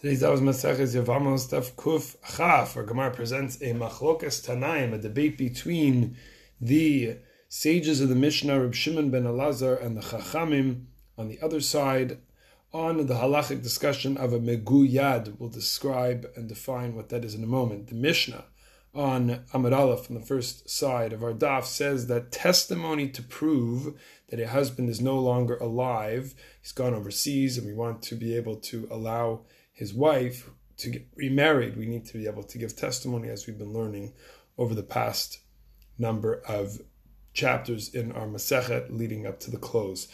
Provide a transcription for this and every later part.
Today's Daf Maseches Yevamos Daf Kuf Chaf, where Gemara presents a machlokas Tanaim, a debate between the sages of the Mishnah, Reb Shimon ben Elazar, and the Chachamim on the other side, on the halachic discussion of a meguyad. We'll describe and define what that is in a moment. The Mishnah on Amud Aleph, on the first side of our daf, says that testimony to prove that a husband is no longer alive, he's gone overseas, and we want to be able to allow his wife to get remarried, we need to be able to give testimony as we've been learning over the past number of chapters in our Masechet leading up to the close.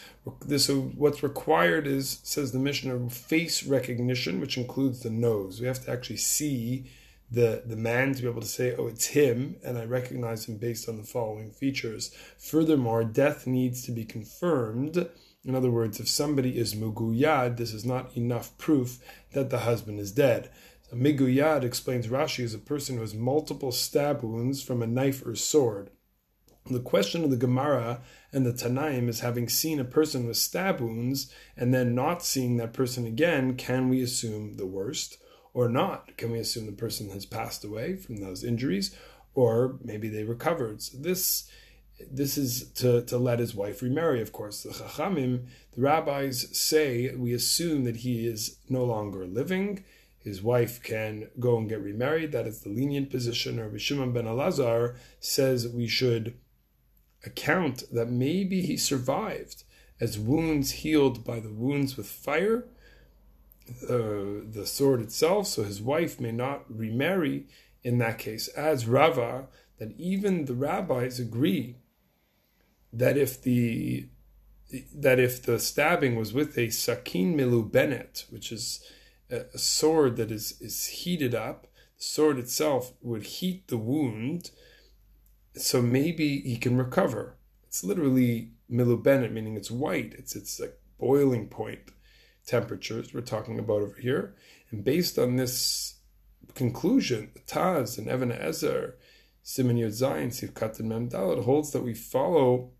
This so what's required is, says the Mishnah, face recognition, which includes the nose. We have to actually see the, the man to be able to say, oh, it's him, and I recognize him based on the following features. Furthermore, death needs to be confirmed in other words, if somebody is muguyad, this is not enough proof that the husband is dead. So miguyad explains Rashi is a person who has multiple stab wounds from a knife or sword. The question of the Gemara and the Tanaim is having seen a person with stab wounds and then not seeing that person again, can we assume the worst or not? Can we assume the person has passed away from those injuries or maybe they recovered? So this this is to, to let his wife remarry, of course. The Chachamim, the rabbis say, we assume that he is no longer living. His wife can go and get remarried. That is the lenient position. Or Shimon ben Elazar says we should account that maybe he survived as wounds healed by the wounds with fire, uh, the sword itself, so his wife may not remarry in that case. As Rava, that even the rabbis agree that if the that if the stabbing was with a sakin milu benet, which is a, sword that is is heated up, the sword itself would heat the wound, so maybe he can recover. It's literally milu benet, meaning it's white. It's it's like boiling point temperatures we're talking about over here, and based on this conclusion, Taz and Even HaEzer, Siman Yud Zayin, Sivkat and Memdalad holds that we follow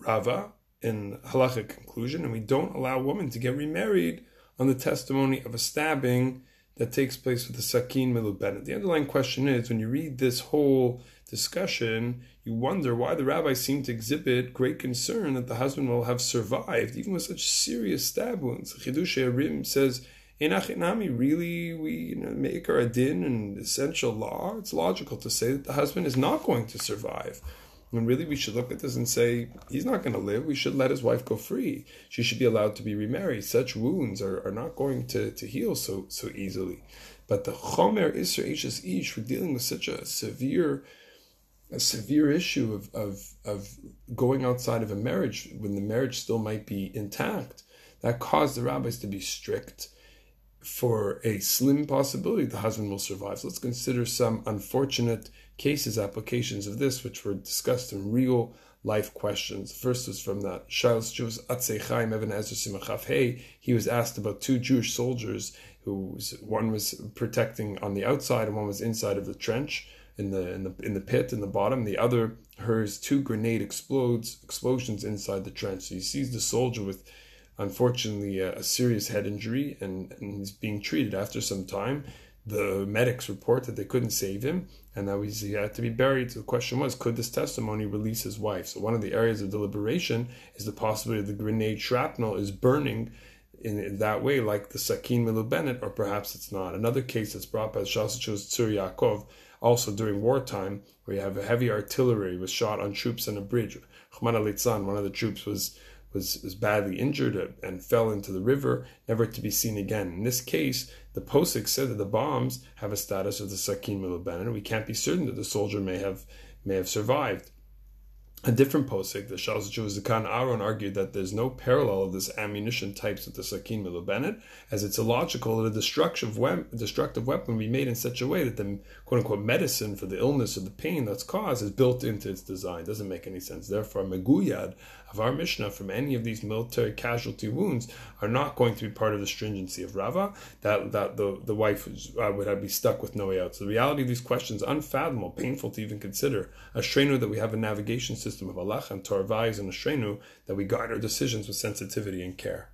Rava in halachic conclusion, and we don't allow women to get remarried on the testimony of a stabbing that takes place with the sakin milubenet. The underlying question is when you read this whole discussion, you wonder why the rabbis seem to exhibit great concern that the husband will have survived, even with such serious stab wounds. Chidush Arim says, Enachinami, really, we you know, make our adin an essential law. It's logical to say that the husband is not going to survive. When really we should look at this and say, he's not going to live. We should let his wife go free. She should be allowed to be remarried. Such wounds are, are not going to, to heal so so easily. But the Chomer Isra Ishes Ish, we're dealing with such a severe a severe issue of, of, of going outside of a marriage when the marriage still might be intact. That caused the rabbis to be strict for a slim possibility the husband will survive. So let's consider some unfortunate cases, applications of this, which were discussed in real life questions. First is from the Shilas Jews Atzei Chaim Even HaEzer Simachaf Hey. He was asked about two Jewish soldiers who was, one was protecting on the outside and one was inside of the trench in the in the in the pit in the bottom. The other hears two grenade explodes explosions inside the trench. So he sees the soldier with unfortunately a, a serious head injury and, and he's being treated after some time the medics report that they couldn't save him and that he had to be buried. So the question was, could this testimony release his wife? So one of the areas of deliberation is the possibility the grenade shrapnel is burning in, that way, like the Sakin Milu Bennett, or perhaps it's not. Another case that's brought by Shasachos Tzur Yaakov, also during wartime, where you have a heavy artillery was shot on troops on a bridge. Chmana Litzan, one of the troops was was, was badly injured and fell into the river, never to be seen again. In this case, the posik said that the bombs have a status of the sakin miluban, we can't be certain that the soldier may have may have survived. A different posik, the Shas Zakan Aaron argued that there's no parallel of this ammunition types with the Sakin Milubenet, as it's illogical that a destructive, we- destructive weapon be made in such a way that the quote unquote medicine for the illness or the pain that's caused is built into its design. It doesn't make any sense. Therefore, Meguyad of our Mishnah from any of these military casualty wounds are not going to be part of the stringency of Rava, that, that the, the wife uh, would be stuck with no way out. So the reality of these questions, unfathomable, painful to even consider. Ashreinu that we have a navigation system of halacha and Torah and ashreinu that we guide our decisions with sensitivity and care.